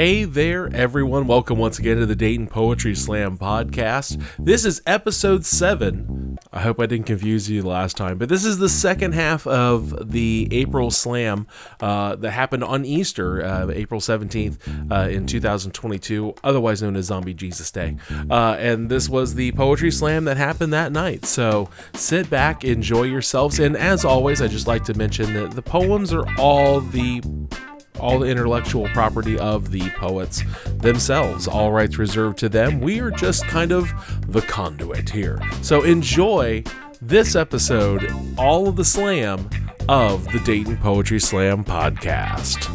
Hey there, everyone. Welcome once again to the Dayton Poetry Slam podcast. This is episode seven. I hope I didn't confuse you last time, but this is the second half of the April Slam uh, that happened on Easter, uh, April 17th uh, in 2022, otherwise known as Zombie Jesus Day. Uh, and this was the Poetry Slam that happened that night. So sit back, enjoy yourselves. And as always, I just like to mention that the poems are all the all the intellectual property of the poets themselves. All rights reserved to them. We are just kind of the conduit here. So enjoy this episode, all of the slam of the Dayton Poetry Slam podcast.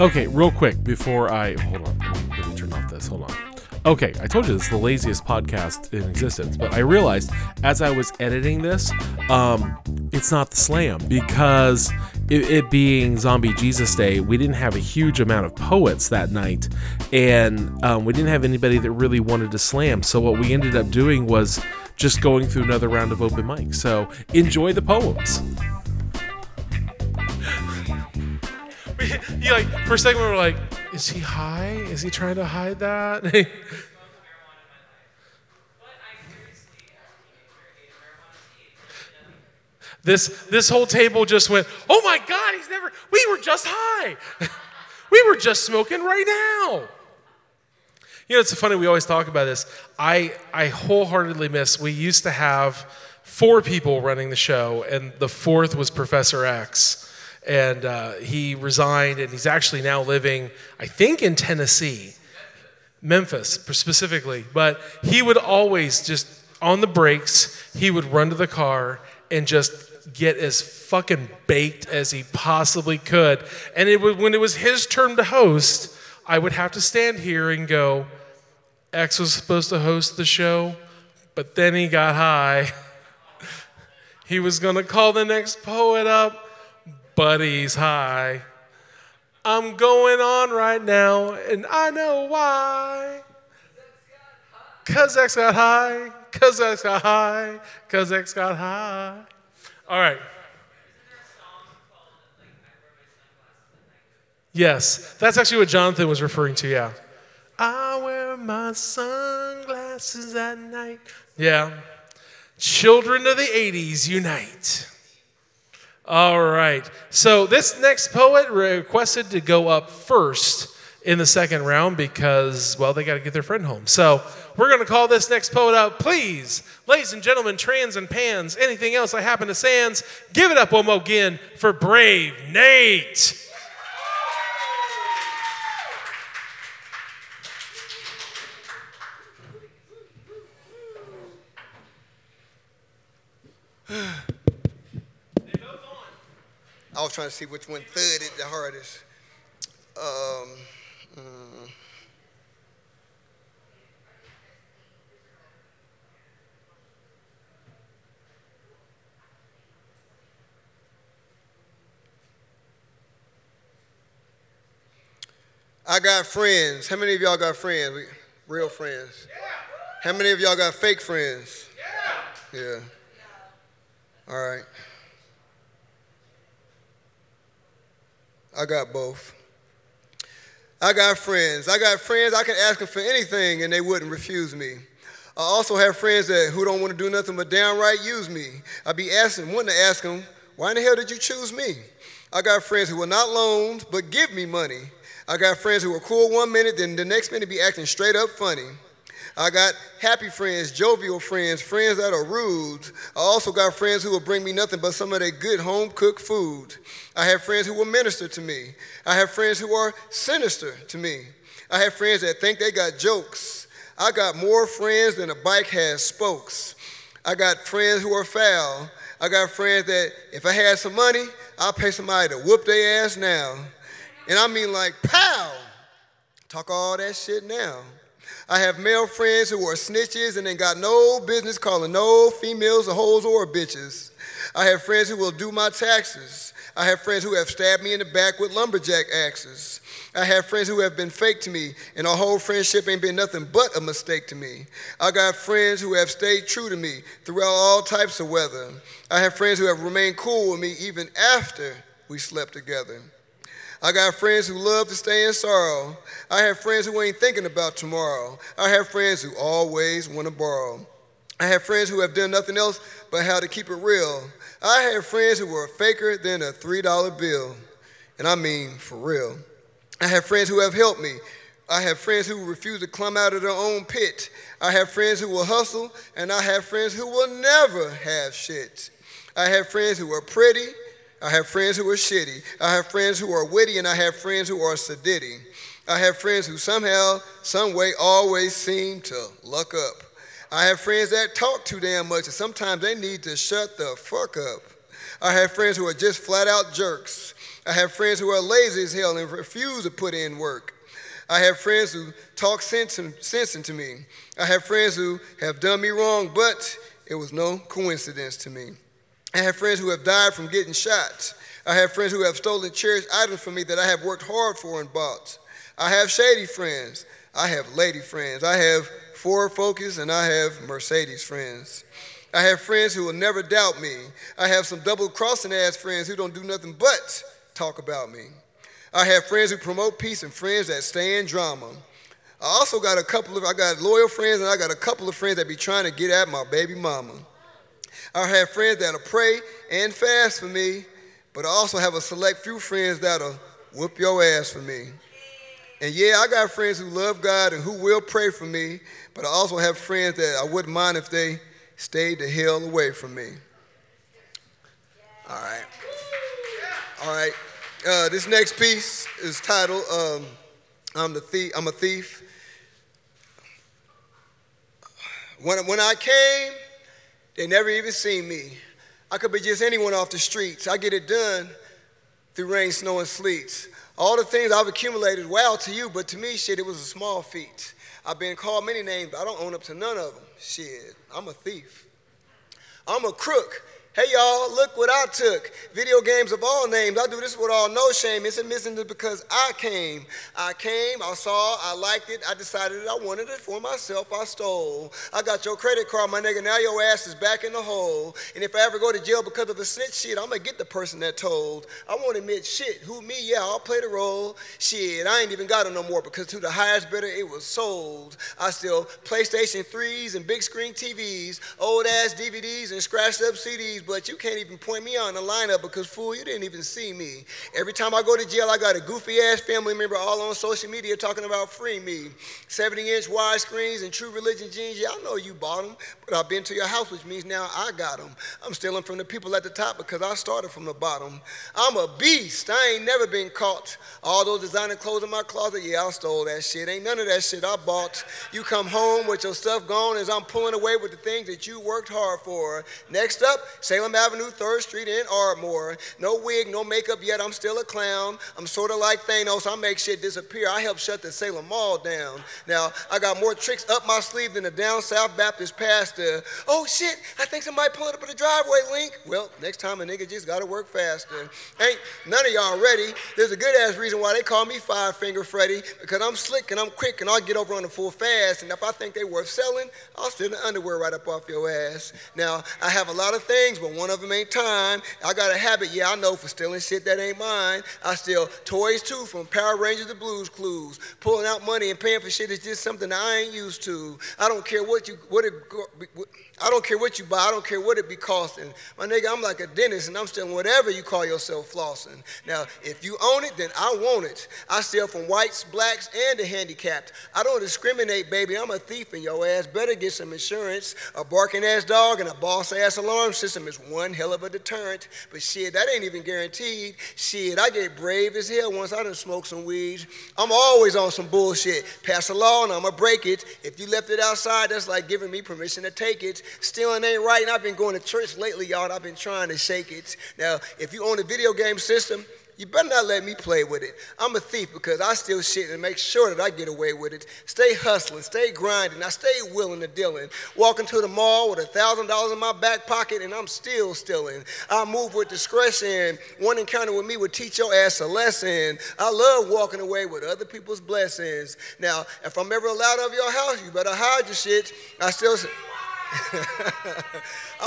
Okay, real quick before I hold on, let me, let me turn off this. Hold on. Okay, I told you this is the laziest podcast in existence, but I realized as I was editing this, um, it's not the slam because it, it, being Zombie Jesus Day, we didn't have a huge amount of poets that night, and um, we didn't have anybody that really wanted to slam. So what we ended up doing was just going through another round of open mic. So enjoy the poems. you like for a second we were like, is he high? Is he trying to hide that? this this whole table just went, oh my God, he's never, we were just high. we were just smoking right now. You know, it's funny, we always talk about this. I, I wholeheartedly miss, we used to have four people running the show, and the fourth was Professor X and uh, he resigned, and he's actually now living, I think, in Tennessee, Memphis specifically. But he would always just on the breaks, he would run to the car and just get as fucking baked as he possibly could. And it was, when it was his turn to host, I would have to stand here and go, X was supposed to host the show, but then he got high. he was going to call the next poet up buddies high. I'm going on right now, and I know why. Cause X got high, cause X got high, cause X got high. All right. Yes, that's actually what Jonathan was referring to, yeah. I wear my sunglasses at night. Yeah. Children of the 80s unite. All right. So this next poet requested to go up first in the second round because, well, they got to get their friend home. So we're going to call this next poet out. Please, ladies and gentlemen, trans and pans, anything else I happen to sands, give it up one more again for Brave Nate. I was trying to see which one thudded the hardest. Um, mm. I got friends. How many of y'all got friends? Real friends? How many of y'all got fake friends? Yeah. Yeah. All right. I got both. I got friends. I got friends I can ask them for anything and they wouldn't refuse me. I also have friends that who don't want to do nothing but downright use me. I be asking, wanting to ask them, why in the hell did you choose me? I got friends who will not loan but give me money. I got friends who are cool one minute, then the next minute be acting straight up funny. I got happy friends, jovial friends, friends that are rude. I also got friends who will bring me nothing but some of their good home cooked food. I have friends who will minister to me. I have friends who are sinister to me. I have friends that think they got jokes. I got more friends than a bike has spokes. I got friends who are foul. I got friends that if I had some money, I'll pay somebody to whoop their ass now. And I mean like, pow! Talk all that shit now. I have male friends who are snitches and ain't got no business calling no females or hoes or bitches. I have friends who will do my taxes. I have friends who have stabbed me in the back with lumberjack axes. I have friends who have been fake to me, and our whole friendship ain't been nothing but a mistake to me. I got friends who have stayed true to me throughout all types of weather. I have friends who have remained cool with me even after we slept together. I got friends who love to stay in sorrow. I have friends who ain't thinking about tomorrow. I have friends who always want to borrow. I have friends who have done nothing else but how to keep it real. I have friends who are faker than a $3 bill. And I mean for real. I have friends who have helped me. I have friends who refuse to climb out of their own pit. I have friends who will hustle, and I have friends who will never have shit. I have friends who are pretty. I have friends who are shitty. I have friends who are witty, and I have friends who are sedity. I have friends who somehow, some way, always seem to luck up. I have friends that talk too damn much, and sometimes they need to shut the fuck up. I have friends who are just flat out jerks. I have friends who are lazy as hell and refuse to put in work. I have friends who talk sense, sense into me. I have friends who have done me wrong, but it was no coincidence to me. I have friends who have died from getting shot. I have friends who have stolen cherished items from me that I have worked hard for and bought. I have shady friends. I have lady friends. I have Ford Focus, and I have Mercedes friends. I have friends who will never doubt me. I have some double crossing ass friends who don't do nothing but talk about me. I have friends who promote peace and friends that stay in drama. I also got a couple of, I got loyal friends and I got a couple of friends that be trying to get at my baby mama. I have friends that'll pray and fast for me, but I also have a select few friends that'll whoop your ass for me. And yeah, I got friends who love God and who will pray for me, but I also have friends that I wouldn't mind if they stayed the hell away from me. All right. All right. Uh, this next piece is titled um, I'm, the thief, I'm a Thief. When, when I came, they never even seen me. I could be just anyone off the streets. I get it done through rain, snow, and sleets. All the things I've accumulated, wow to you, but to me, shit, it was a small feat. I've been called many names, but I don't own up to none of them. Shit, I'm a thief. I'm a crook. Hey y'all, look what I took. Video games of all names. I do this with all no shame. It's a missing because I came. I came, I saw, I liked it. I decided I wanted it for myself. I stole. I got your credit card, my nigga. Now your ass is back in the hole. And if I ever go to jail because of a snitch shit, I'm gonna get the person that told. I won't admit shit. Who me? Yeah, I'll play the role. Shit, I ain't even got it no more because to the highest bidder it was sold. I still PlayStation 3s and big screen TVs, old ass DVDs and scratched up CDs but you can't even point me on the lineup because, fool, you didn't even see me. Every time I go to jail, I got a goofy ass family member all on social media talking about free me. 70 inch wide screens and true religion jeans. Yeah, I know you bought them, but I've been to your house, which means now I got them. I'm stealing from the people at the top because I started from the bottom. I'm a beast. I ain't never been caught. All those designer clothes in my closet, yeah, I stole that shit. Ain't none of that shit I bought. You come home with your stuff gone as I'm pulling away with the things that you worked hard for. Next up, Salem Avenue, 3rd Street in Ardmore. No wig, no makeup yet. I'm still a clown. I'm sort of like Thanos. I make shit disappear. I help shut the Salem Mall down. Now, I got more tricks up my sleeve than a down South Baptist pastor. Oh shit, I think somebody pulling up in the driveway link. Well, next time a nigga just gotta work faster. Ain't none of y'all ready. There's a good ass reason why they call me Five Finger Freddy, because I'm slick and I'm quick and I'll get over on the full fast. And if I think they worth selling, I'll steal the underwear right up off your ass. Now, I have a lot of things, but one of them ain't time. I got a habit, yeah, I know, for stealing shit that ain't mine. I steal toys too, from Power Rangers to Blues Clues. Pulling out money and paying for shit is just something I ain't used to. I don't care what you, what it, what, I don't care what you buy. I don't care what it be costing. My nigga, I'm like a dentist and I'm stealing whatever you call yourself flossing. Now, if you own it, then I want it. I steal from whites, blacks, and the handicapped. I don't discriminate, baby. I'm a thief and your ass better get some insurance. A barking ass dog and a boss ass alarm system is one hell of a deterrent. But shit, that ain't even guaranteed. Shit, I get brave as hell once I done smoke some weed. I'm always on some bullshit. Pass a law and I'ma break it. If you left it outside, that's like giving me permission to take it. Stealing ain't right, and I've been going to church lately, y'all, and I've been trying to shake it. Now, if you own a video game system, you better not let me play with it. I'm a thief because I steal shit and make sure that I get away with it. Stay hustling, stay grinding, I stay willing to dealing. Walking to the mall with a thousand dollars in my back pocket and I'm still stealing. I move with discretion. One encounter with me would teach your ass a lesson. I love walking away with other people's blessings. Now, if I'm ever allowed out of your house, you better hide your shit. I still.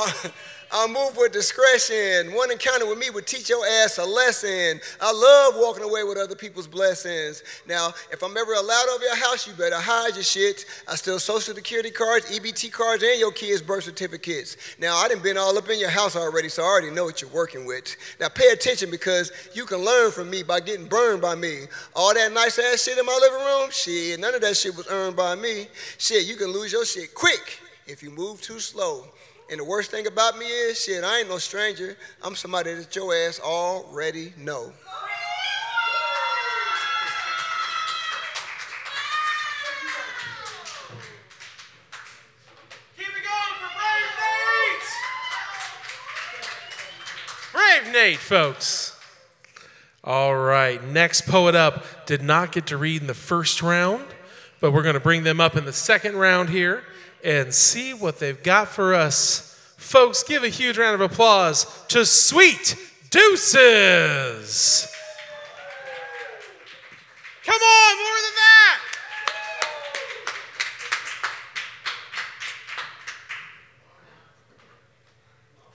I, move with discretion. One encounter with me would teach your ass a lesson. I love walking away with other people's blessings. Now, if I'm ever allowed over your house, you better hide your shit. I steal social security cards, EBT cards, and your kids' birth certificates. Now, I done been all up in your house already, so I already know what you're working with. Now, pay attention because you can learn from me by getting burned by me. All that nice ass shit in my living room, shit, none of that shit was earned by me. Shit, you can lose your shit quick if you move too slow. And the worst thing about me is, shit, I ain't no stranger. I'm somebody that your ass already know. Keep it going for Brave Nate! Brave Nate, folks. All right, next poet up did not get to read in the first round, but we're going to bring them up in the second round here and see what they've got for us. Folks, give a huge round of applause to Sweet Deuces. Come on, more than that.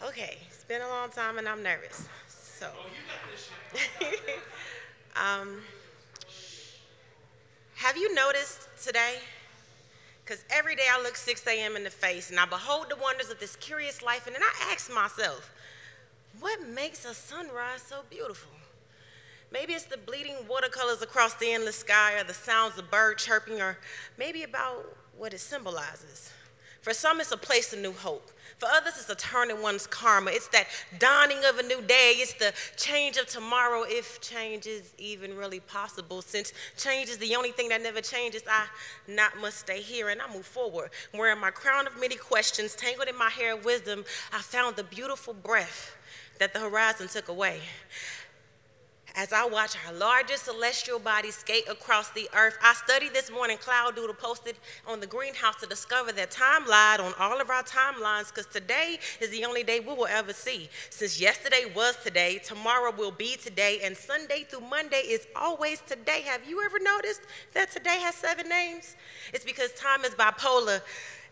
Okay, it's been a long time and I'm nervous. So, um, have you noticed today? Because every day I look 6 a.m. in the face and I behold the wonders of this curious life, and then I ask myself, what makes a sunrise so beautiful? Maybe it's the bleeding watercolors across the endless sky, or the sounds of bird chirping, or maybe about what it symbolizes. For some, it's a place of new hope. For others, it's a turn in one's karma. It's that dawning of a new day. It's the change of tomorrow, if change is even really possible. Since change is the only thing that never changes, I not must stay here and I move forward. Wearing my crown of many questions, tangled in my hair of wisdom, I found the beautiful breath that the horizon took away as I watch our largest celestial body skate across the earth. I studied this morning Cloud Doodle posted on the greenhouse to discover that time lied on all of our timelines because today is the only day we will ever see. Since yesterday was today, tomorrow will be today, and Sunday through Monday is always today. Have you ever noticed that today has seven names? It's because time is bipolar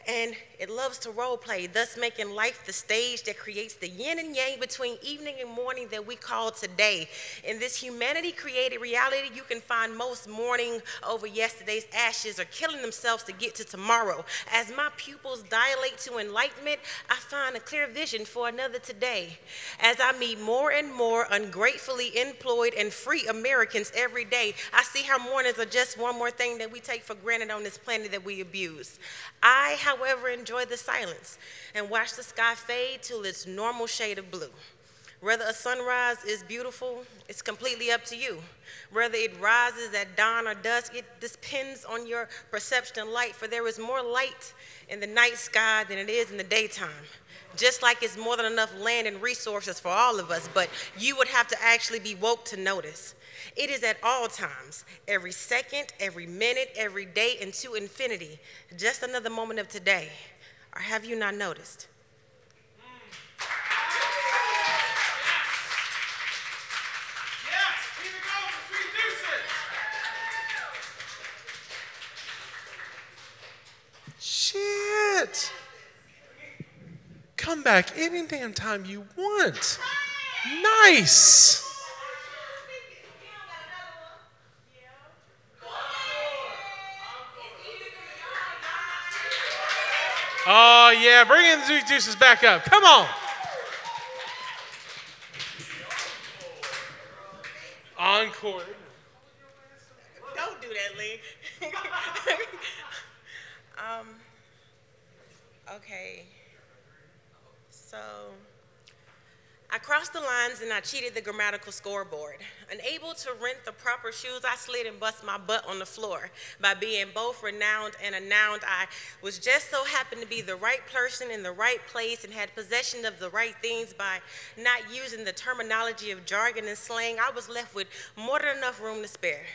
and it loves to role play, thus making life the stage that creates the yin and yang between evening and morning that we call today. In this humanity created reality, you can find most mourning over yesterday's ashes or killing themselves to get to tomorrow. As my pupils dilate to enlightenment, I find a clear vision for another today. As I meet more and more ungratefully employed and free Americans every day, I see how mornings are just one more thing that we take for granted on this planet that we abuse. I, however, enjoy the silence and watch the sky fade to its normal shade of blue. Whether a sunrise is beautiful, it's completely up to you. Whether it rises at dawn or dusk, it depends on your perception of light, for there is more light in the night sky than it is in the daytime. Just like it's more than enough land and resources for all of us, but you would have to actually be woke to notice. It is at all times, every second, every minute, every day, into infinity. Just another moment of today. Or have you not noticed? Shit. Come back any damn time you want. Nice. Oh, yeah. Bring in the juices back up. Come on. Encore. Don't do that, Lee. um, okay. So. I crossed the lines and I cheated the grammatical scoreboard. Unable to rent the proper shoes, I slid and bust my butt on the floor. By being both renowned and announced, I was just so happened to be the right person in the right place and had possession of the right things by not using the terminology of jargon and slang. I was left with more than enough room to spare.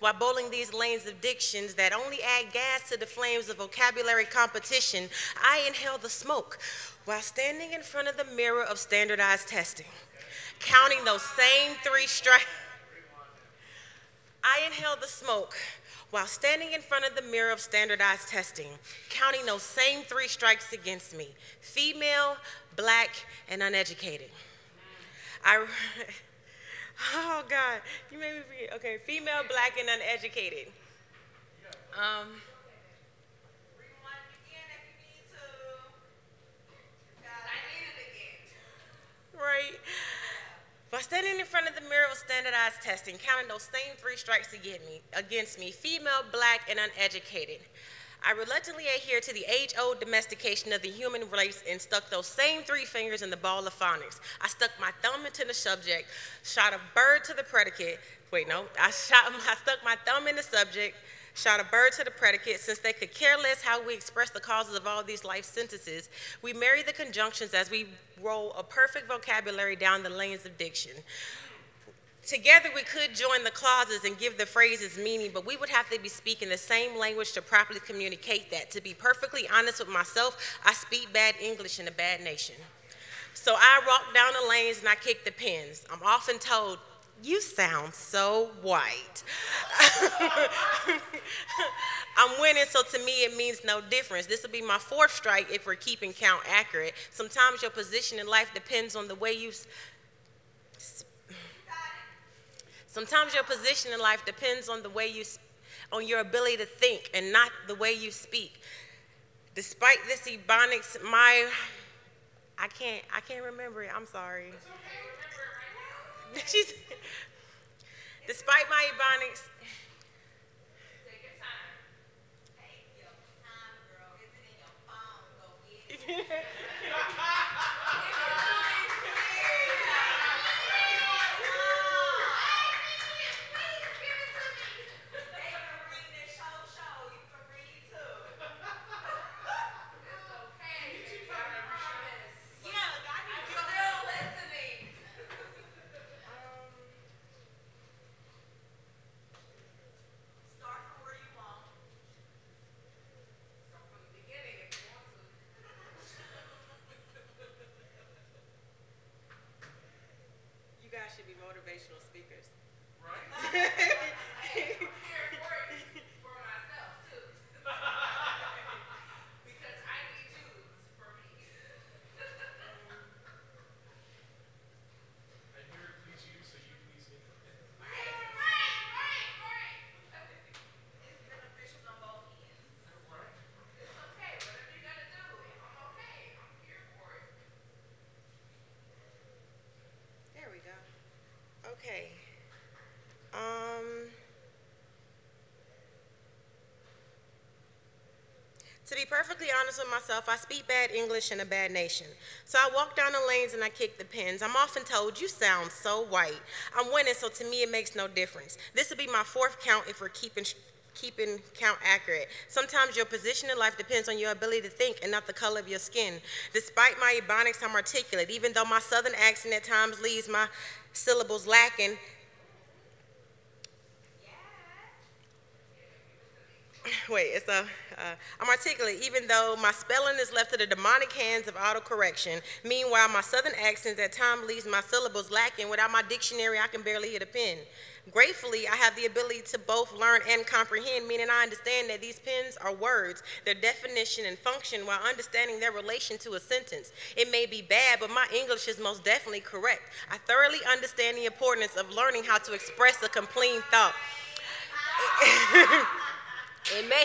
While bowling these lanes of dictions that only add gas to the flames of vocabulary competition, I inhale the smoke while standing in front of the mirror of standardized testing, counting those same three strikes. I inhale the smoke while standing in front of the mirror of standardized testing, counting those same three strikes against me female, black, and uneducated. I, oh God, you made me. Okay, female, black, and uneducated. Um, right? By standing in front of the mirror of standardized testing, counting those same three strikes against me, against me female, black, and uneducated, I reluctantly adhered to the age old domestication of the human race and stuck those same three fingers in the ball of phonics. I stuck my thumb into the subject, shot a bird to the predicate. Wait, no, I, shot, I stuck my thumb in the subject, shot a bird to the predicate. Since they could care less how we express the causes of all these life sentences, we marry the conjunctions as we roll a perfect vocabulary down the lanes of diction. Together, we could join the clauses and give the phrases meaning, but we would have to be speaking the same language to properly communicate that. To be perfectly honest with myself, I speak bad English in a bad nation. So I walk down the lanes and I kick the pins. I'm often told, You sound so white. I'm winning, so to me it means no difference. This will be my fourth strike if we're keeping count accurate. Sometimes your position in life depends on the way you Sometimes your position in life depends on the way you, on your ability to think and not the way you speak. Despite this ebonics, my, I can't, I can't remember it. I'm sorry. She's, despite my ebonics. Take your time. Take your time, girl. Is it in your phone? Go get it. Motivational speakers. Right? Okay. Um, to be perfectly honest with myself, I speak bad English in a bad nation. So I walk down the lanes and I kick the pins. I'm often told, you sound so white. I'm winning, so to me it makes no difference. This will be my fourth count if we're keeping keeping count accurate. Sometimes your position in life depends on your ability to think and not the color of your skin. Despite my ebonics, I'm articulate. Even though my southern accent at times leaves my syllables lacking. Wait, it's a. Uh, I'm articulate, even though my spelling is left to the demonic hands of autocorrection. Meanwhile, my southern accent at times leaves my syllables lacking. Without my dictionary, I can barely hit a pen. Gratefully, I have the ability to both learn and comprehend, meaning I understand that these pens are words, their definition and function, while understanding their relation to a sentence. It may be bad, but my English is most definitely correct. I thoroughly understand the importance of learning how to express a complete thought. it may.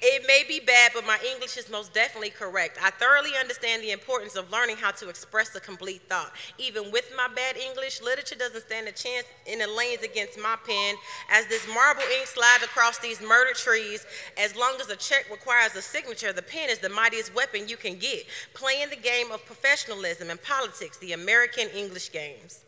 It may be bad, but my English is most definitely correct. I thoroughly understand the importance of learning how to express a complete thought. Even with my bad English, literature doesn't stand a chance in the lanes against my pen. As this marble ink slides across these murder trees, as long as a check requires a signature, the pen is the mightiest weapon you can get. Playing the game of professionalism and politics, the American English games.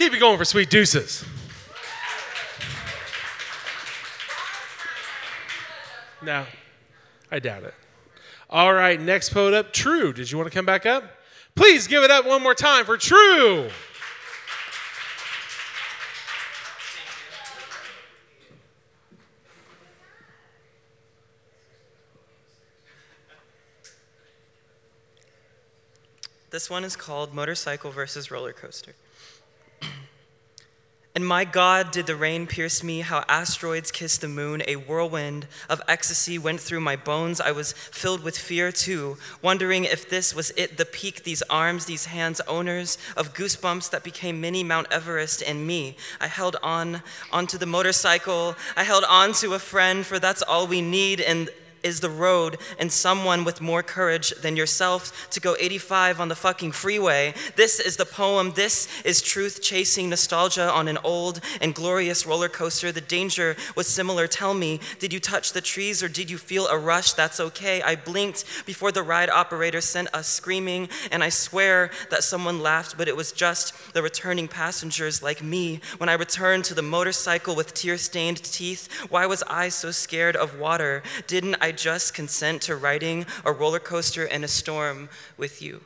Keep it going for Sweet Deuces. No, I doubt it. All right, next poet up, True. Did you want to come back up? Please give it up one more time for True. This one is called Motorcycle versus Roller Coaster. And my God, did the rain pierce me, how asteroids kiss the moon. A whirlwind of ecstasy went through my bones. I was filled with fear too, wondering if this was it the peak, these arms, these hands, owners of goosebumps that became mini Mount Everest and me. I held on onto the motorcycle. I held on to a friend, for that's all we need. And is the road and someone with more courage than yourself to go 85 on the fucking freeway. This is the poem. This is truth chasing nostalgia on an old and glorious roller coaster. The danger was similar. Tell me, did you touch the trees or did you feel a rush? That's okay. I blinked before the ride operator sent us screaming, and I swear that someone laughed, but it was just the returning passengers like me. When I returned to the motorcycle with tear stained teeth, why was I so scared of water? Didn't I I just consent to riding a roller coaster in a storm with you?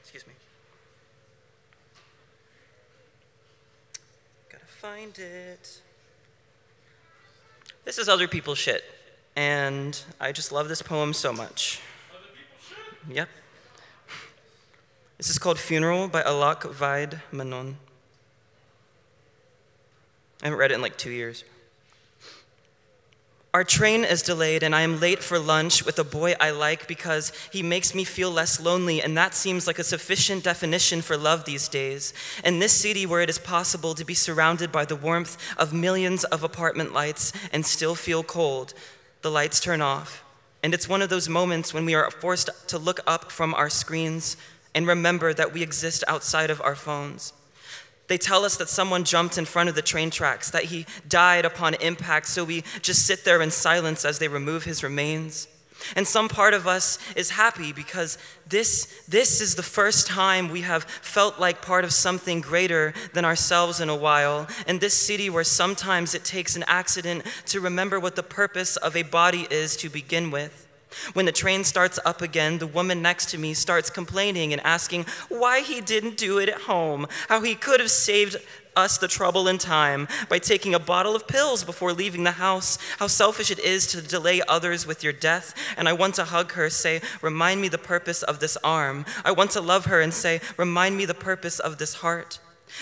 Excuse me. Gotta find it. This is other people's shit, and I just love this poem so much. Yep. This is called Funeral by Alak Vaid Manon. I haven't read it in like two years. Our train is delayed, and I am late for lunch with a boy I like because he makes me feel less lonely, and that seems like a sufficient definition for love these days. In this city where it is possible to be surrounded by the warmth of millions of apartment lights and still feel cold, the lights turn off. And it's one of those moments when we are forced to look up from our screens and remember that we exist outside of our phones. They tell us that someone jumped in front of the train tracks, that he died upon impact, so we just sit there in silence as they remove his remains. And some part of us is happy because this, this is the first time we have felt like part of something greater than ourselves in a while. In this city where sometimes it takes an accident to remember what the purpose of a body is to begin with. When the train starts up again, the woman next to me starts complaining and asking why he didn't do it at home, how he could have saved us the trouble and time by taking a bottle of pills before leaving the house, how selfish it is to delay others with your death. And I want to hug her, say, Remind me the purpose of this arm. I want to love her and say, Remind me the purpose of this heart.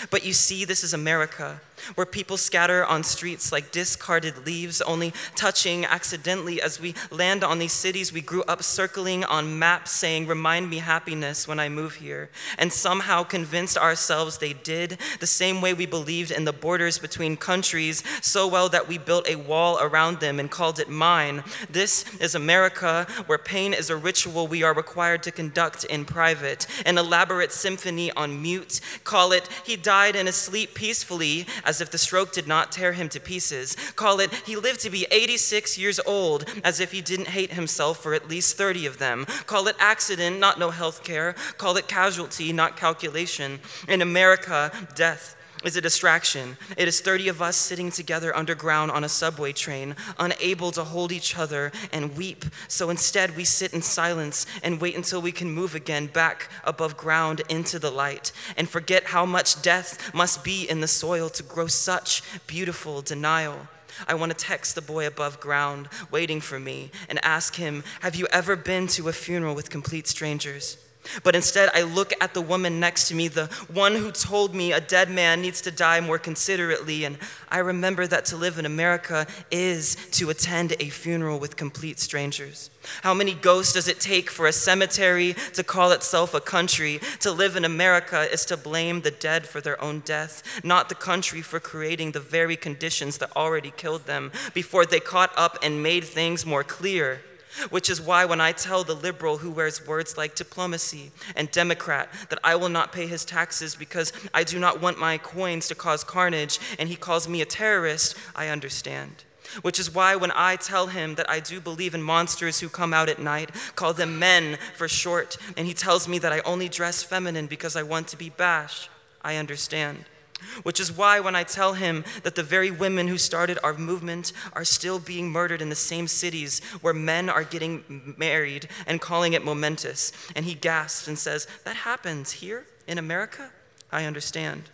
But you see, this is America where people scatter on streets like discarded leaves, only touching accidentally as we land on these cities we grew up circling on maps saying, Remind me happiness when I move here, and somehow convinced ourselves they did, the same way we believed in the borders between countries so well that we built a wall around them and called it mine. This is America, where pain is a ritual we are required to conduct in private, an elaborate symphony on mute. Call it, He died in his sleep peacefully as if the stroke did not tear him to pieces. Call it, he lived to be 86 years old, as if he didn't hate himself for at least 30 of them. Call it accident, not no health care. Call it casualty, not calculation. In America, death is a distraction. It is 30 of us sitting together underground on a subway train, unable to hold each other and weep. So instead, we sit in silence and wait until we can move again back above ground into the light and forget how much death must be in the soil to grow such beautiful denial. I want to text the boy above ground waiting for me and ask him, Have you ever been to a funeral with complete strangers? But instead, I look at the woman next to me, the one who told me a dead man needs to die more considerately, and I remember that to live in America is to attend a funeral with complete strangers. How many ghosts does it take for a cemetery to call itself a country? To live in America is to blame the dead for their own death, not the country for creating the very conditions that already killed them before they caught up and made things more clear. Which is why, when I tell the liberal who wears words like diplomacy and Democrat that I will not pay his taxes because I do not want my coins to cause carnage, and he calls me a terrorist, I understand. Which is why, when I tell him that I do believe in monsters who come out at night, call them men for short, and he tells me that I only dress feminine because I want to be bash, I understand. Which is why, when I tell him that the very women who started our movement are still being murdered in the same cities where men are getting married and calling it momentous, and he gasps and says, That happens here in America? I understand.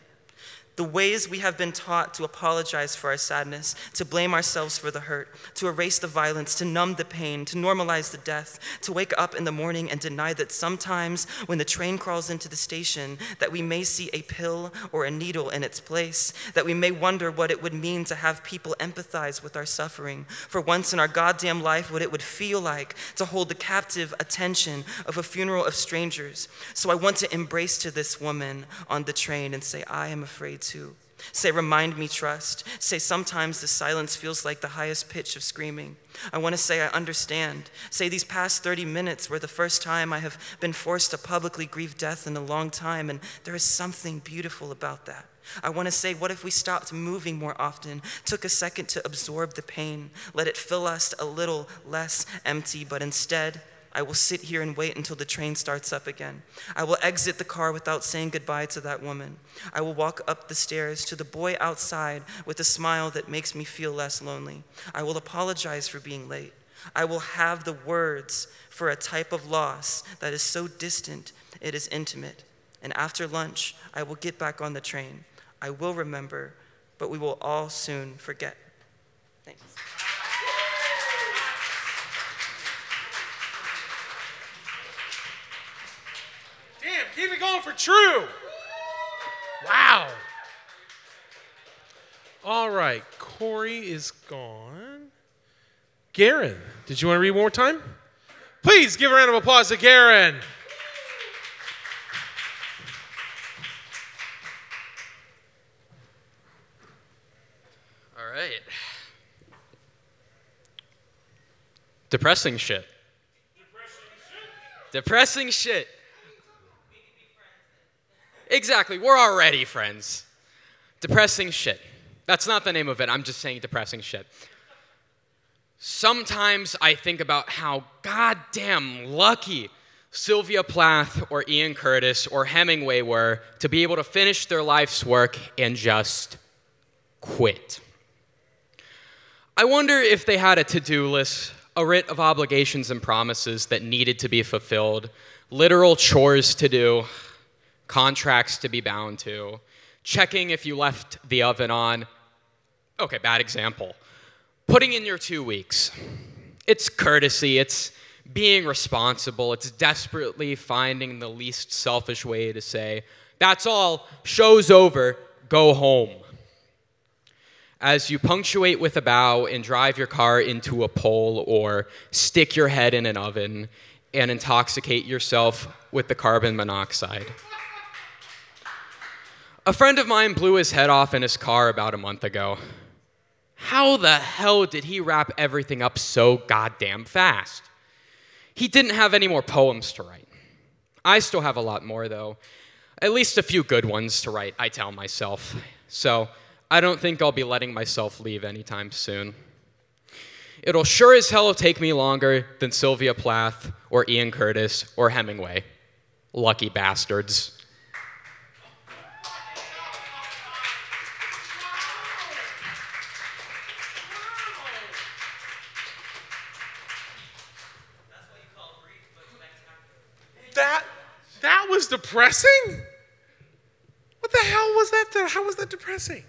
The ways we have been taught to apologize for our sadness, to blame ourselves for the hurt, to erase the violence, to numb the pain, to normalize the death, to wake up in the morning and deny that sometimes when the train crawls into the station that we may see a pill or a needle in its place, that we may wonder what it would mean to have people empathize with our suffering. For once in our goddamn life, what it would feel like to hold the captive attention of a funeral of strangers. So I want to embrace to this woman on the train and say, I am afraid too. Say, remind me, trust. Say, sometimes the silence feels like the highest pitch of screaming. I want to say, I understand. Say, these past 30 minutes were the first time I have been forced to publicly grieve death in a long time, and there is something beautiful about that. I want to say, what if we stopped moving more often, took a second to absorb the pain, let it fill us a little less empty, but instead, I will sit here and wait until the train starts up again. I will exit the car without saying goodbye to that woman. I will walk up the stairs to the boy outside with a smile that makes me feel less lonely. I will apologize for being late. I will have the words for a type of loss that is so distant it is intimate. And after lunch, I will get back on the train. I will remember, but we will all soon forget. Thanks. Damn, keep it going for true. Wow. All right, Corey is gone. Garen, did you want to read one more time? Please give a round of applause to Garen. All right. Depressing shit. Depressing shit. Exactly. We're already friends. Depressing shit. That's not the name of it. I'm just saying depressing shit. Sometimes I think about how goddamn lucky Sylvia Plath or Ian Curtis or Hemingway were to be able to finish their life's work and just quit. I wonder if they had a to do list, a writ of obligations and promises that needed to be fulfilled, literal chores to do, contracts to be bound to, checking if you left the oven on. Okay, bad example. Putting in your two weeks. It's courtesy, it's being responsible, it's desperately finding the least selfish way to say, that's all, show's over, go home as you punctuate with a bow and drive your car into a pole or stick your head in an oven and intoxicate yourself with the carbon monoxide. A friend of mine blew his head off in his car about a month ago. How the hell did he wrap everything up so goddamn fast? He didn't have any more poems to write. I still have a lot more, though. At least a few good ones to write, I tell myself. So, I don't think I'll be letting myself leave anytime soon. It'll sure as hell take me longer than Sylvia Plath or Ian Curtis or Hemingway. Lucky bastards. Was depressing? What the hell was that? How was that depressing?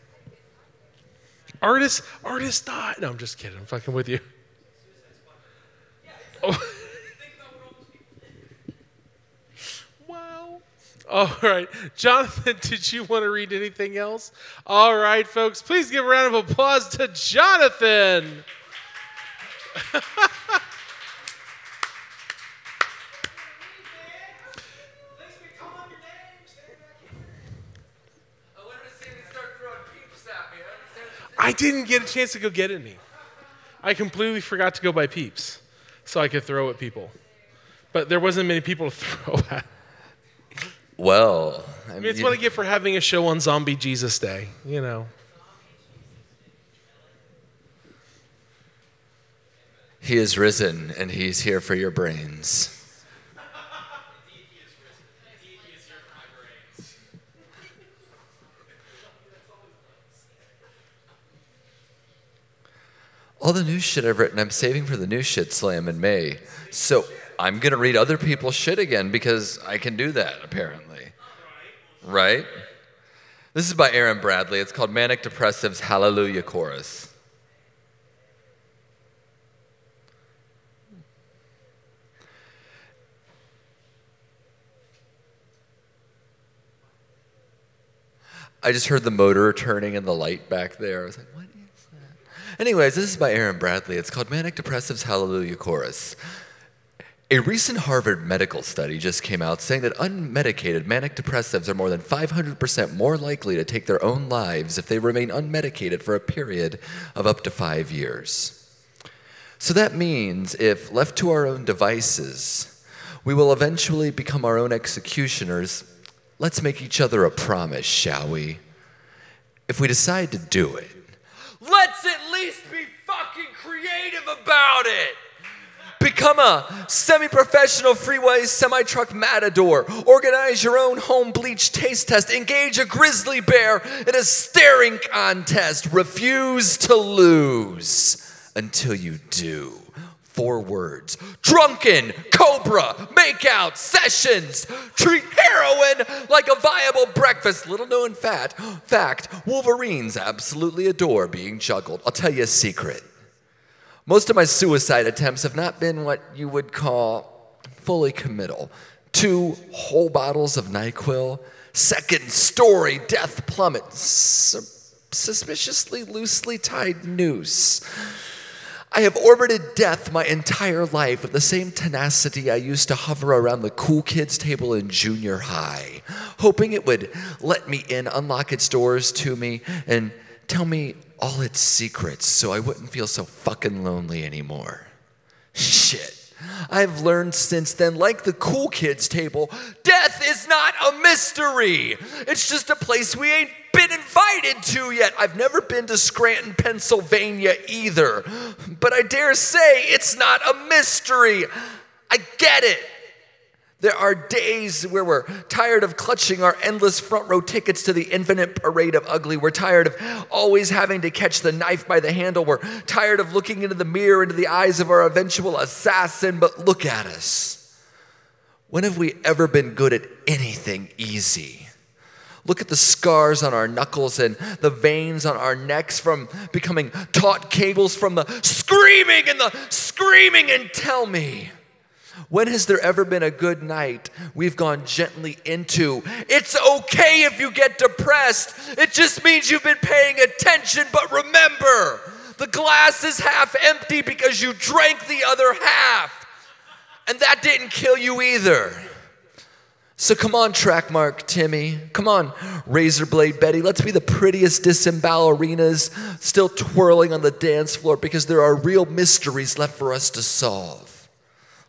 Artist, artist died. No, I'm just kidding. I'm fucking with you. Oh. wow. All right. Jonathan, did you want to read anything else? All right, folks, please give a round of applause to Jonathan. I didn't get a chance to go get any. I completely forgot to go buy peeps so I could throw at people. But there wasn't many people to throw at. Well, I mean, it's what I get for having a show on Zombie Jesus Day, you know. he is risen and he's here for your brains. All the new shit I've written, I'm saving for the new shit slam in May. So I'm going to read other people's shit again because I can do that, apparently. Right? This is by Aaron Bradley. It's called Manic Depressive's Hallelujah Chorus. I just heard the motor turning and the light back there. I was like, what? Anyways, this is by Aaron Bradley. It's called Manic Depressive's Hallelujah Chorus. A recent Harvard medical study just came out saying that unmedicated manic depressives are more than 500% more likely to take their own lives if they remain unmedicated for a period of up to five years. So that means if left to our own devices, we will eventually become our own executioners. Let's make each other a promise, shall we? If we decide to do it, let's at creative about it. Become a semi professional freeway semi truck matador. Organize your own home bleach taste test. Engage a grizzly bear in a staring contest. Refuse to lose until you do. Four words drunken, cobra, makeout, sessions. Treat heroin like a viable breakfast. Little known fact, fact Wolverines absolutely adore being juggled. I'll tell you a secret. Most of my suicide attempts have not been what you would call fully committal. Two whole bottles of NyQuil, second story death plummet, su- suspiciously loosely tied noose. I have orbited death my entire life with the same tenacity I used to hover around the cool kids table in junior high, hoping it would let me in, unlock its doors to me, and tell me all its secrets so I wouldn't feel so fucking lonely anymore. Shit. I've learned since then, like the cool kids table, death is not a mystery. It's just a place we ain't been invited to yet. I've never been to Scranton, Pennsylvania either. But I dare say it's not a mystery. I get it. There are days where we're tired of clutching our endless front row tickets to the infinite parade of ugly. We're tired of always having to catch the knife by the handle. We're tired of looking into the mirror, into the eyes of our eventual assassin. But look at us. When have we ever been good at anything easy? Look at the scars on our knuckles and the veins on our necks from becoming taut cables from the screaming and the screaming, and tell me. When has there ever been a good night we've gone gently into? It's okay if you get depressed. It just means you've been paying attention. But remember, the glass is half empty because you drank the other half. And that didn't kill you either. So come on, track mark Timmy. Come on, Razorblade Betty. Let's be the prettiest disemballerinas still twirling on the dance floor because there are real mysteries left for us to solve.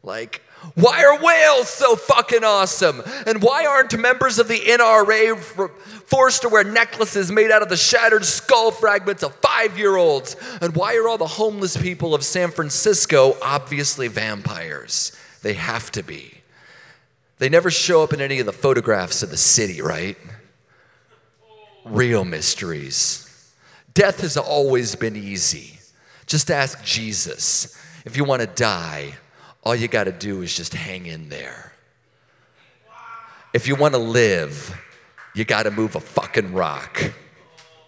Like, why are whales so fucking awesome? And why aren't members of the NRA forced to wear necklaces made out of the shattered skull fragments of five year olds? And why are all the homeless people of San Francisco obviously vampires? They have to be. They never show up in any of the photographs of the city, right? Real mysteries. Death has always been easy. Just ask Jesus. If you want to die, all you got to do is just hang in there. If you want to live, you got to move a fucking rock.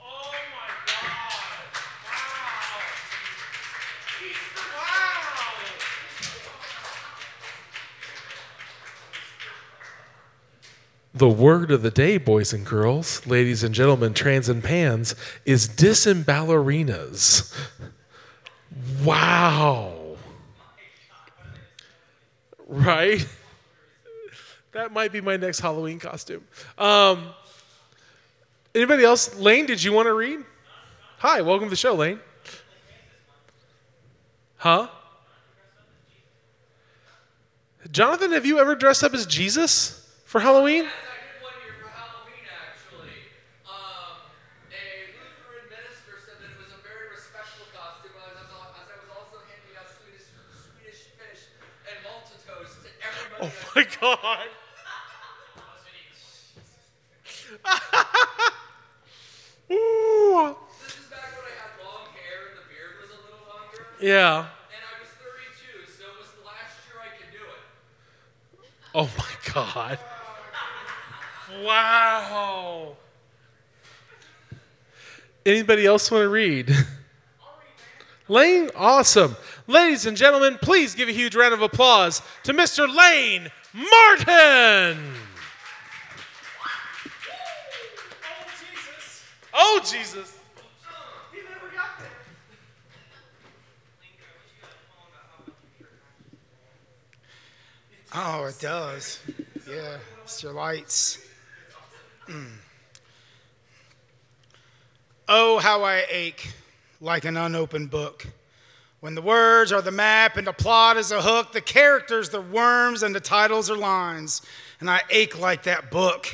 Oh my god. Wow. Wow. The word of the day, boys and girls, ladies and gentlemen, trans and pans, is disemballerinas. Wow. Right? That might be my next Halloween costume. Um, anybody else? Lane, did you want to read? Hi, welcome to the show, Lane. Huh? Jonathan, have you ever dressed up as Jesus for Halloween? Oh my God. Ooh. This is back when I had long hair and the beard was a little longer. Yeah. And I was 32, so it was the last year I could do it. Oh my God. Wow. Anybody else want to read? Lane, awesome. Ladies and gentlemen, please give a huge round of applause to Mr. Lane Martin. Oh, Jesus. Oh, it does. Yeah, it's your lights. Mm. Oh, how I ache like an unopened book. When the words are the map and the plot is a hook, the characters, the worms, and the titles are lines. And I ache like that book.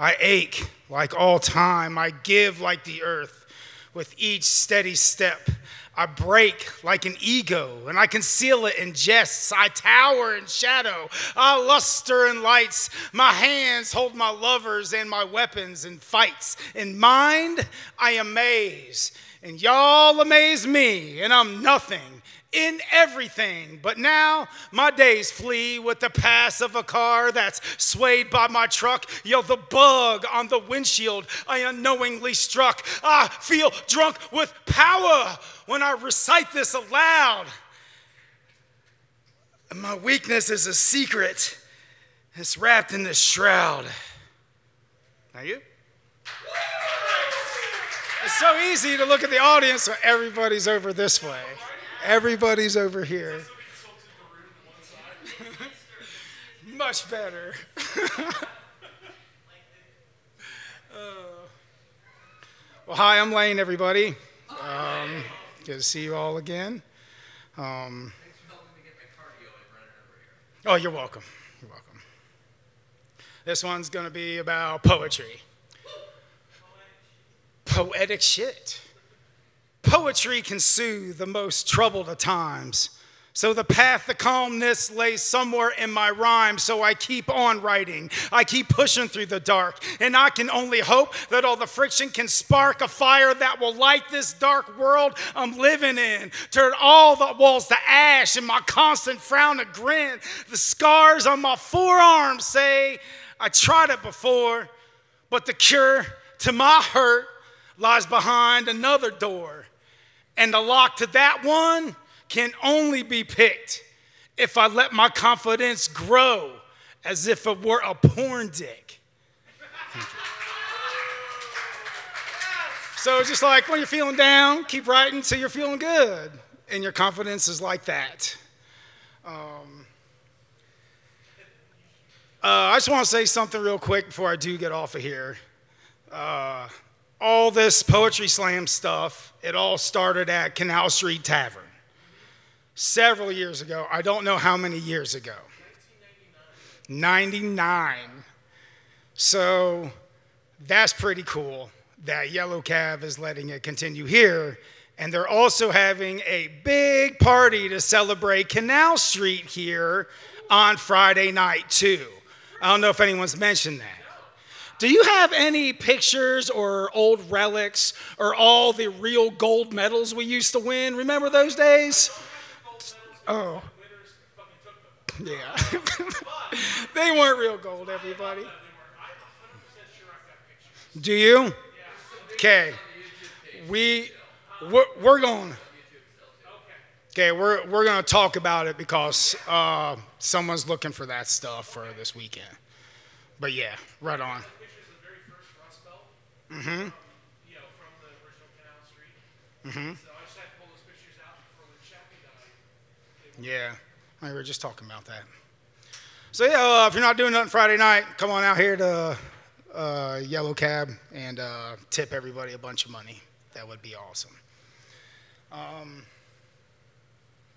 I ache like all time. I give like the earth with each steady step. I break like an ego, and I conceal it in jests. I tower in shadow. I luster in lights. My hands hold my lovers and my weapons in fights. In mind, I amaze, and y'all amaze me, and I'm nothing in everything. But now my days flee with the pass of a car that's swayed by my truck. Yo, the bug on the windshield I unknowingly struck. I feel drunk with power when I recite this aloud. My weakness is a secret. It's wrapped in this shroud. Now you? It's so easy to look at the audience so everybody's over this way. Everybody's over here. Much better. Uh, well, hi, I'm Lane, everybody. Um, good to see you all again. Um, oh, you're welcome. You're welcome. This one's going to be about poetry. Poetic shit. Poetry can soothe the most troubled of times. So the path to calmness lays somewhere in my rhyme. So I keep on writing. I keep pushing through the dark. And I can only hope that all the friction can spark a fire that will light this dark world I'm living in. Turn all the walls to ash and my constant frown to grin. The scars on my forearms say, I tried it before, but the cure to my hurt lies behind another door. And the lock to that one can only be picked if I let my confidence grow as if it were a porn dick. So it's just like when you're feeling down, keep writing till you're feeling good. And your confidence is like that. Um, uh, I just want to say something real quick before I do get off of here. Uh, all this poetry slam stuff, it all started at Canal Street Tavern several years ago. I don't know how many years ago. 99. So that's pretty cool that Yellow Cab is letting it continue here. And they're also having a big party to celebrate Canal Street here on Friday night, too. I don't know if anyone's mentioned that. Do you have any pictures or old relics or all the real gold medals we used to win? Remember those days? Oh. Yeah. they weren't real gold, everybody. Do you? Okay. We we're, we're going. Okay, we're we're going to talk about it because uh, someone's looking for that stuff for this weekend. But yeah, right on. Mm-hmm. You know, from the original Canal Street. Mm-hmm. So I just had to pull those pictures out before the Chappie died. Yeah, we were just talking about that. So yeah, uh, if you're not doing nothing Friday night, come on out here to uh, Yellow Cab and uh, tip everybody a bunch of money. That would be awesome. Um,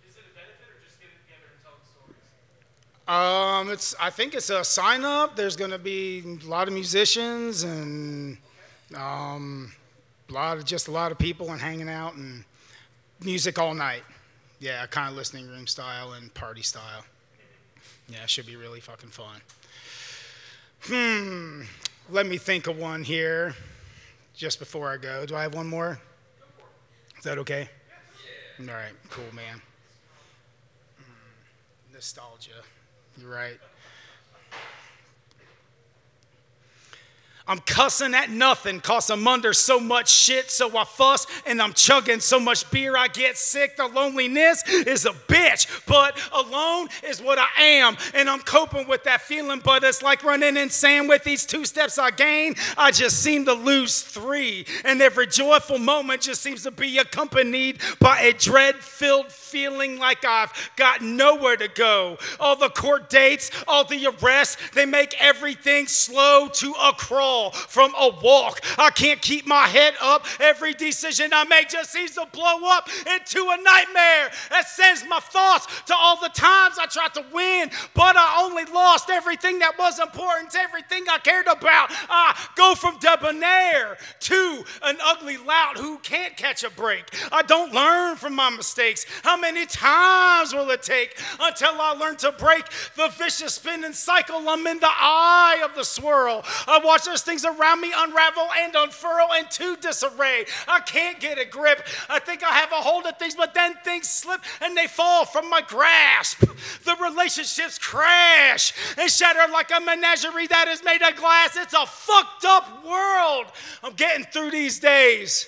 Is it a benefit or just getting together and telling stories? um, it's I think it's a sign up. There's going to be a lot of musicians and um, a lot of just a lot of people and hanging out and music all night. Yeah, kind of listening room style and party style. Yeah, it should be really fucking fun. Hmm. Let me think of one here just before I go. Do I have one more? Is that okay? Yeah. All right, cool, man. Hmm, Nostalgia. You're right. I'm cussing at nothing, cause I'm under so much shit, so I fuss, and I'm chugging so much beer I get sick. The loneliness is a bitch, but alone is what I am, and I'm coping with that feeling. But it's like running in sand with these two steps I gain. I just seem to lose three, and every joyful moment just seems to be accompanied by a dread filled feeling like I've got nowhere to go. All the court dates, all the arrests, they make everything slow to a crawl from a walk. I can't keep my head up. Every decision I make just seems to blow up into a nightmare that sends my thoughts to all the times I tried to win, but I only lost everything that was important, everything I cared about. I go from debonair to an ugly lout who can't catch a break. I don't learn from my mistakes. How many times will it take until I learn to break the vicious spinning cycle? I'm in the eye of the swirl. I watch those things around me unravel and unfurl into disarray. I can't get a grip. I think I have a hold of things, but then things slip and they fall from my grasp. The relationships crash and shatter like a menagerie that is made of glass. It's a fucked up world I'm getting through these days.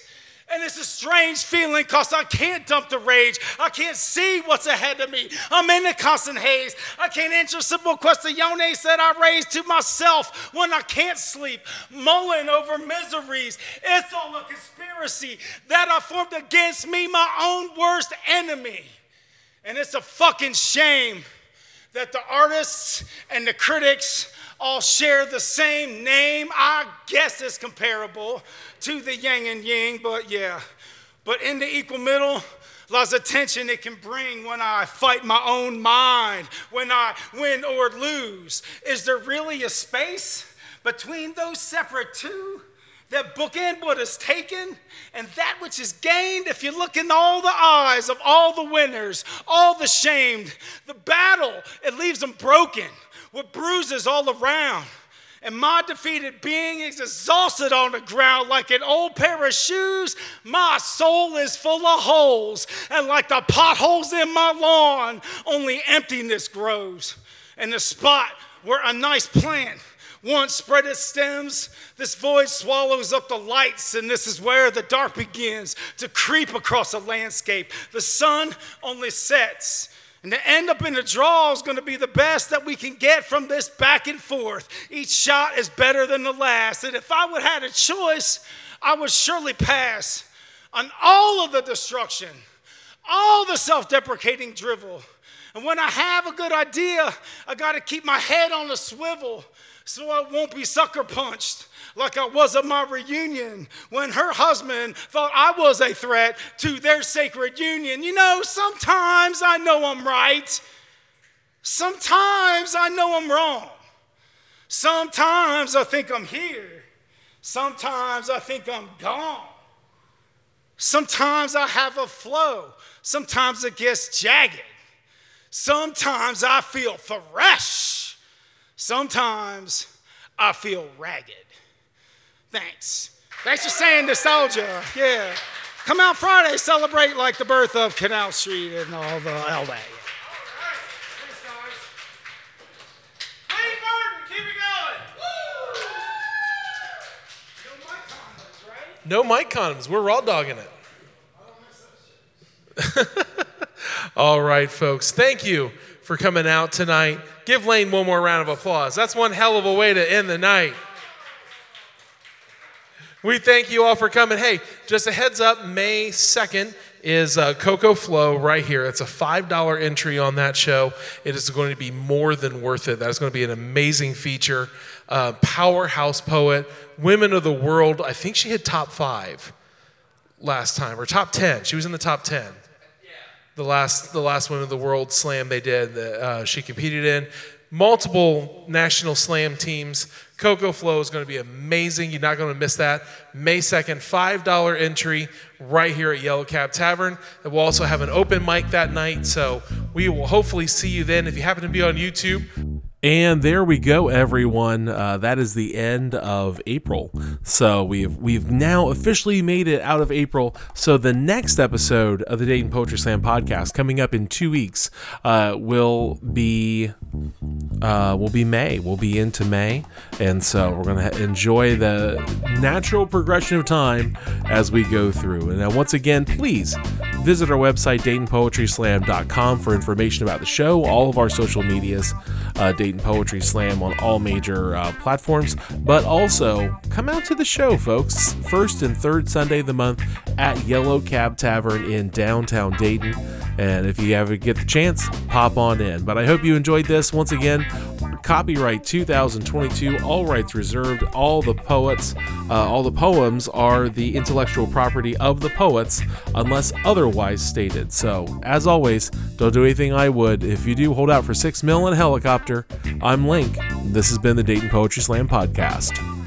And it's a strange feeling because I can't dump the rage. I can't see what's ahead of me. I'm in a constant haze. I can't answer simple questions that I raise to myself when I can't sleep, mulling over miseries. It's all a conspiracy that I formed against me, my own worst enemy. And it's a fucking shame that the artists and the critics all share the same name. I guess it's comparable to the yang and yin, but yeah. But in the equal middle, lies the tension it can bring when I fight my own mind, when I win or lose. Is there really a space between those separate two? That bookend what is taken and that which is gained. If you look in all the eyes of all the winners, all the shamed, the battle, it leaves them broken with bruises all around. And my defeated being is exhausted on the ground like an old pair of shoes. My soul is full of holes, and like the potholes in my lawn, only emptiness grows. And the spot where a nice plant once spread its stems, this void swallows up the lights, and this is where the dark begins to creep across the landscape. The sun only sets and to end up in a draw is going to be the best that we can get from this back and forth. Each shot is better than the last. And if I would have had a choice, I would surely pass on all of the destruction, all the self deprecating drivel. And when I have a good idea, I got to keep my head on a swivel so I won't be sucker punched like I was at my reunion when her husband thought I was a threat to their sacred union. You know, sometimes I know I'm right, sometimes I know I'm wrong. Sometimes I think I'm here, sometimes I think I'm gone. Sometimes I have a flow, sometimes it gets jagged. Sometimes I feel fresh, sometimes I feel ragged. Thanks. Thanks for saying nostalgia. Yeah. Come out Friday, celebrate like the birth of Canal Street and all the all that. Keep it going. Woo! No mic condoms, right? No mic condoms. We're raw dogging it. All right, folks. Thank you for coming out tonight. Give Lane one more round of applause. That's one hell of a way to end the night. We thank you all for coming. Hey, just a heads up May 2nd is uh, Coco Flow right here. It's a $5 entry on that show. It is going to be more than worth it. That is going to be an amazing feature. Uh, powerhouse poet, Women of the World. I think she hit top five last time, or top 10. She was in the top 10. The last, the last Women of the World slam they did that uh, she competed in. Multiple national slam teams Coco Flow is going to be amazing. You're not going to miss that. May 2nd, $5 entry right here at Yellow Cab Tavern. And we'll also have an open mic that night. So we will hopefully see you then. If you happen to be on YouTube, And there we go, everyone. Uh, that is the end of April. So we've we've now officially made it out of April. So the next episode of the Dayton Poetry Slam podcast, coming up in two weeks, uh, will be uh, will be May. We'll be into May, and so we're gonna enjoy the natural progression of time as we go through. And now, once again, please visit our website DaytonPoetrySlam.com for information about the show, all of our social medias, uh, Dayton Poetry Slam on all major uh, platforms. But also come out to the show, folks. First and third Sunday of the month at Yellow Cab Tavern in downtown Dayton. And if you ever get the chance, pop on in. But I hope you enjoyed Once again, copyright 2022, all rights reserved. All the poets, uh, all the poems are the intellectual property of the poets, unless otherwise stated. So, as always, don't do anything I would. If you do, hold out for six mil in a helicopter. I'm Link. This has been the Dayton Poetry Slam podcast.